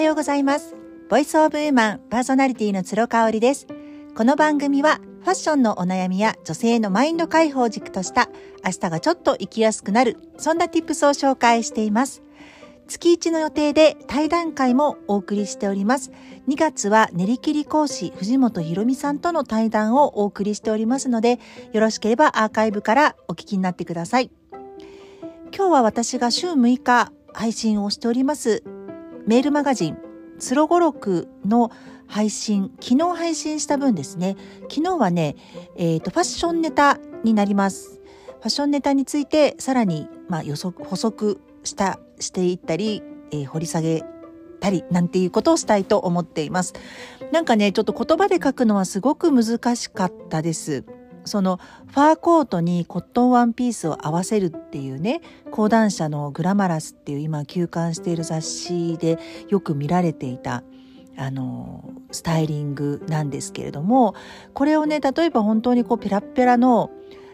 はようございます。ボイスオブウーマンパーソナリティの鶴香織です。この番組はファッションのお悩みや女性のマインド解放軸とした明日がちょっと生きやすくなる、そんな tips を紹介しています。月1の予定で対談会もお送りしております。2月は練り切り講師藤本博美さんとの対談をお送りしておりますので、よろしければアーカイブからお聞きになってください。今日は私が週6日配信をしておりますメールマガジンつろごろくの配信、昨日配信した分ですね。昨日はね、えっ、ー、と、ファッションネタになります。ファッションネタについてさらに、まあ、予測、補足した、していったり、えー、掘り下げたりなんていうことをしたいと思っています。なんかね、ちょっと言葉で書くのはすごく難しかったです。そのファーコートにコットンワンピースを合わせるっていうね講談社のグラマラスっていう今休刊している雑誌でよく見られていたあのスタイリングなんですけれどもこれをね例えば本当にこうペラペラの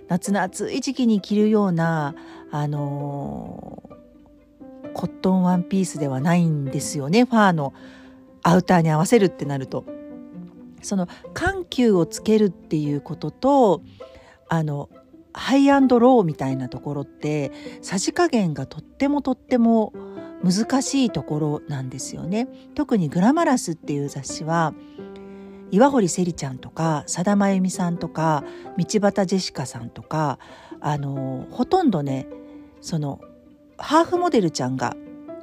夏の暑い時期に着るようなあのコットンワンピースではないんですよねファーのアウターに合わせるってなると。その緩急をつけるっていうこととあのハイアンドローみたいなところってさじ加減がとってもとっても難しいところなんですよね。特にグラマラスっていう雑誌は岩堀せりちゃんとかさだまゆみさんとか道端ジェシカさんとかあのほとんどねそのハーフモデルちゃんが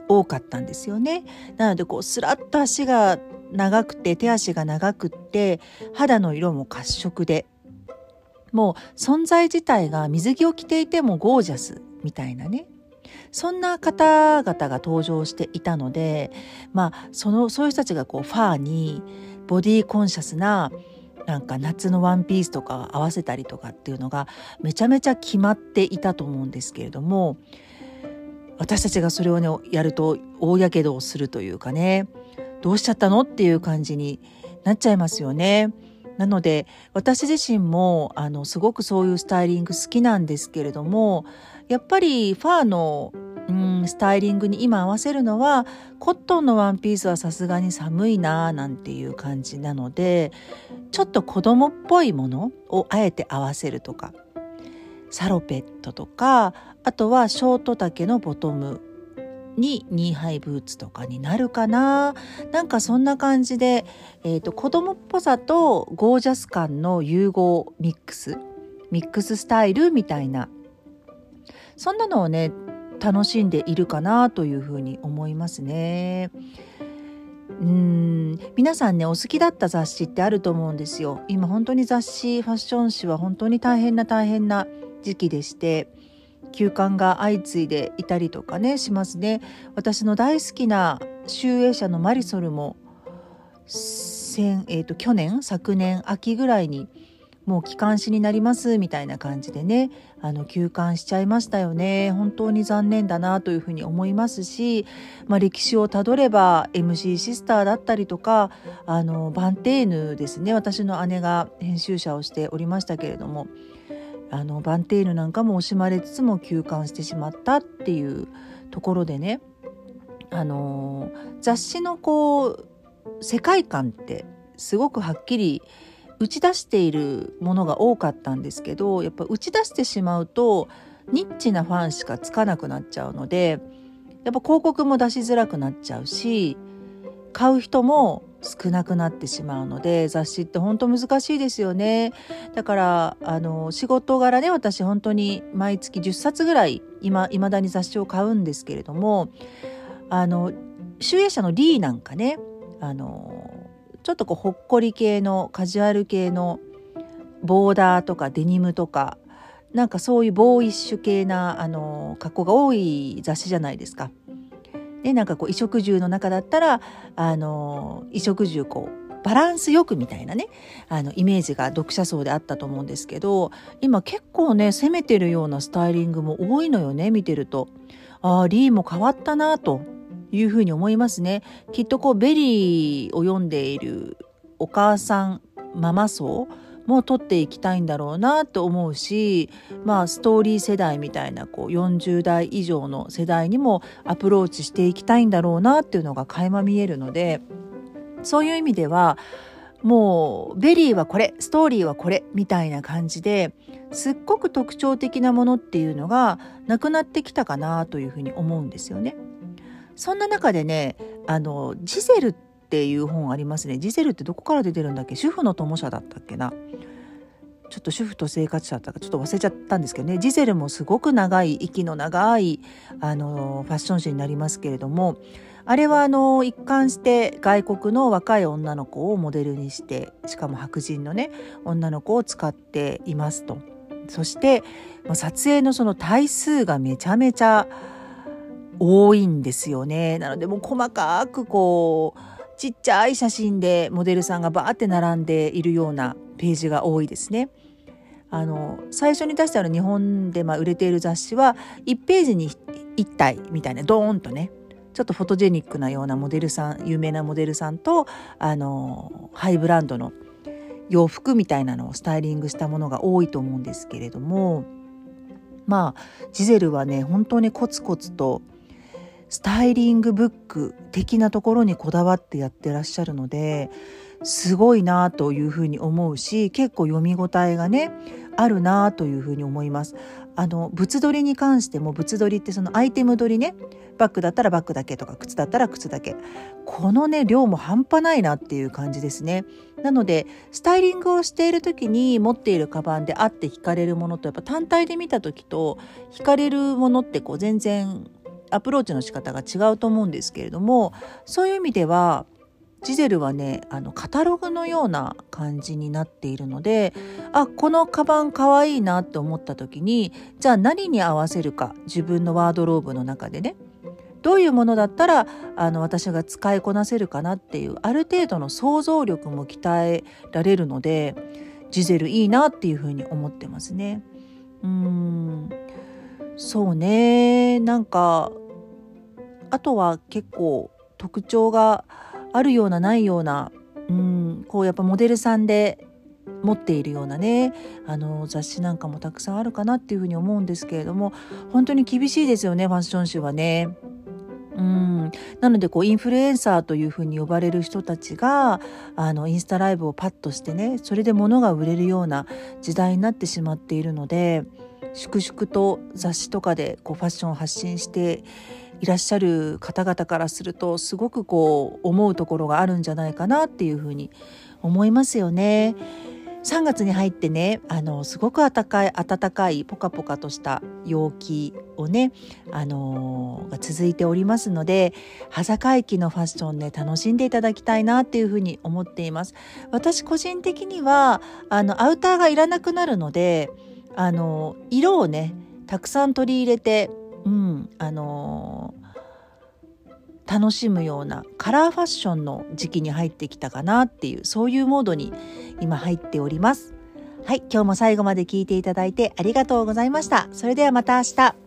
多かったんですよね。なのでこうスラッと足が長くて手足が長くって肌の色も褐色でもう存在自体が水着を着ていてもゴージャスみたいなね。そんな方々が登場していたのでまあそのそういう人たちがこうファーにボディーコンシャスななんか夏のワンピースとか合わせたりとかっていうのがめちゃめちゃ決まっていたと思うんですけれども私たちがそれをねやると大やけどをするというかね。どうしちゃったの？っていう感じになっちゃいますよね。なので私自身もあのすごくそういうスタイリング好きなんですけれどもやっぱりファーのうんスタイリングに今合わせるのはコットンのワンピースはさすがに寒いなーなんていう感じなのでちょっと子供っぽいものをあえて合わせるとかサロペットとかあとはショート丈のボトムにニーハイブーツとかになるかななんかそんな感じで、えーと、子供っぽさとゴージャス感の融合ミックスミックススタイルみたいなそんなのをね楽しんでいるかなというふうに思いますね。うん皆さんねお好きだった雑誌ってあると思うんですよ。今本当に雑誌ファッション誌は本当に大変な大変な時期でして休館が相次いでいたりとかねしますね。私の大好きな集英社のマリソルも先、えーと、去年昨年秋ぐらいにもう機関誌になりますみたいな感じでねあの休館しちゃいましたよね。本当に残念だなというふうに思いますし、まあ、歴史をたどれば MC シスターだったりとかあのバンテーヌですね。私の姉が編集者をしておりましたけれども。あのバンテーヌなんかも惜しまれつつも休館してしまったっていうところでね。あの雑誌のこう世界観ってすごくはっきり打ち出しているものが多かったんですけどやっぱ打ち出してしまうとニッチなファンしかつかなくなっちゃうのでやっぱ広告も出しづらくなっちゃうし買う人も少なくなってしまうので雑誌って本当難しいですよねだからあの仕事柄ね私本当に毎月10冊ぐらい今未だに雑誌を買うんですけれどもあの集英社の D なんかねあのちょっとこうほっこり系のカジュアル系のボーダーとかデニムとかなんかそういうボーイッシュ系なあの格好が多い雑誌じゃないですか。でなんかこう衣食住の中だったらあの衣食住こうバランスよくみたいなねあのイメージが読者層であったと思うんですけど今結構ね攻めてるようなスタイリングも多いのよね見てると。ああ VERY も変わったなというふうに思いますね。きっとこう VERY を読んでいるお母さんママ層も取っていきたいんだろうなと思うしまあ STORY 世代みたいなこう40代以上の世代にもアプローチしていきたいんだろうなっていうのが垣間見えるのでそういう意味ではもう VERY はこれ STORY はこれみたいな感じですっごく特徴的なものっていうのがなくなってきたかなというふうに思うんですよね。そんな中でねあの GISELe ってていう本ありますね。 GISELe ってどこから出てるんだっけ？主婦の友社だったっけな？ちょっと主婦と生活社だったか。ちょっと忘れちゃったんですけどね。 GISELe もすごく長い息の長いあのファッション誌になりますけれどもあれはあの一貫して外国の若い女の子をモデルにしてしかも白人のね女の子を使っていますと。そして撮影のその台数がめちゃめちゃ多いんですよね。なのでもう細かくこうちっちゃい写真でモデルさんがバーって並んでいるようなページが多いですね。あの最初に出したの日本でま売れている雑誌は1ページに1体みたいなドーンとねちょっとフォトジェニックなようなモデルさん有名なモデルさんとあのハイブランドの洋服みたいなのをスタイリングしたものが多いと思うんですけれどもまあジゼルはね本当にコツコツとスタイリングブック的なところにこだわってやってらっしゃるのですごいなというふうに思うし結構読み応えがねあるなというふうに思います。あの物撮りに関しても物撮りってそのアイテム撮りねバッグだったらバッグだけとか靴だったら靴だけこのね量も半端ないなっていう感じですねなのでスタイリングをしている時に持っているカバンであって惹かれるものとやっぱ単体で見た時と惹かれるものってこう全然アプローチの仕方が違うと思うんですけれどもそういう意味ではジゼルはねあのカタログのような感じになっているのであこのカバンかわいいなって思った時にじゃあ何に合わせるか自分のワードローブの中でねどういうものだったらあの私が使いこなせるかなっていうある程度の想像力も鍛えられるのでジゼルいいなっていうふうに思ってますね。うんそうねなんかあとは結構特徴があるようなないようなうんこうやっぱモデルさんで持っているようなねあの雑誌なんかもたくさんあるかなっていうふうに思うんですけれども本当に厳しいですよねファッション誌はね。うんなのでこうインフルエンサーというふうに呼ばれる人たちがあのインスタライブをパッとしてねそれで物が売れるような時代になってしまっているので粛々と雑誌とかでこうファッションを発信していらっしゃる方々からするとすごくこう思うところがあるんじゃないかなっていうふうに思いますよね。3月に入ってねあのすごく暖かい暖かいポカポカとした陽気をね、あのー、が続いておりますので羽坂駅のファッションね楽しんでいただきたいなっていうふうに思っています私個人的にはあのアウターがいらなくなるのであの色をねたくさん取り入れてうんあの、楽しむようなカラーファッションの時期に入ってきたかなっていうそういうモードに今入っております。はい、今日も最後まで聞いていただいてありがとうございました。それではまた明日。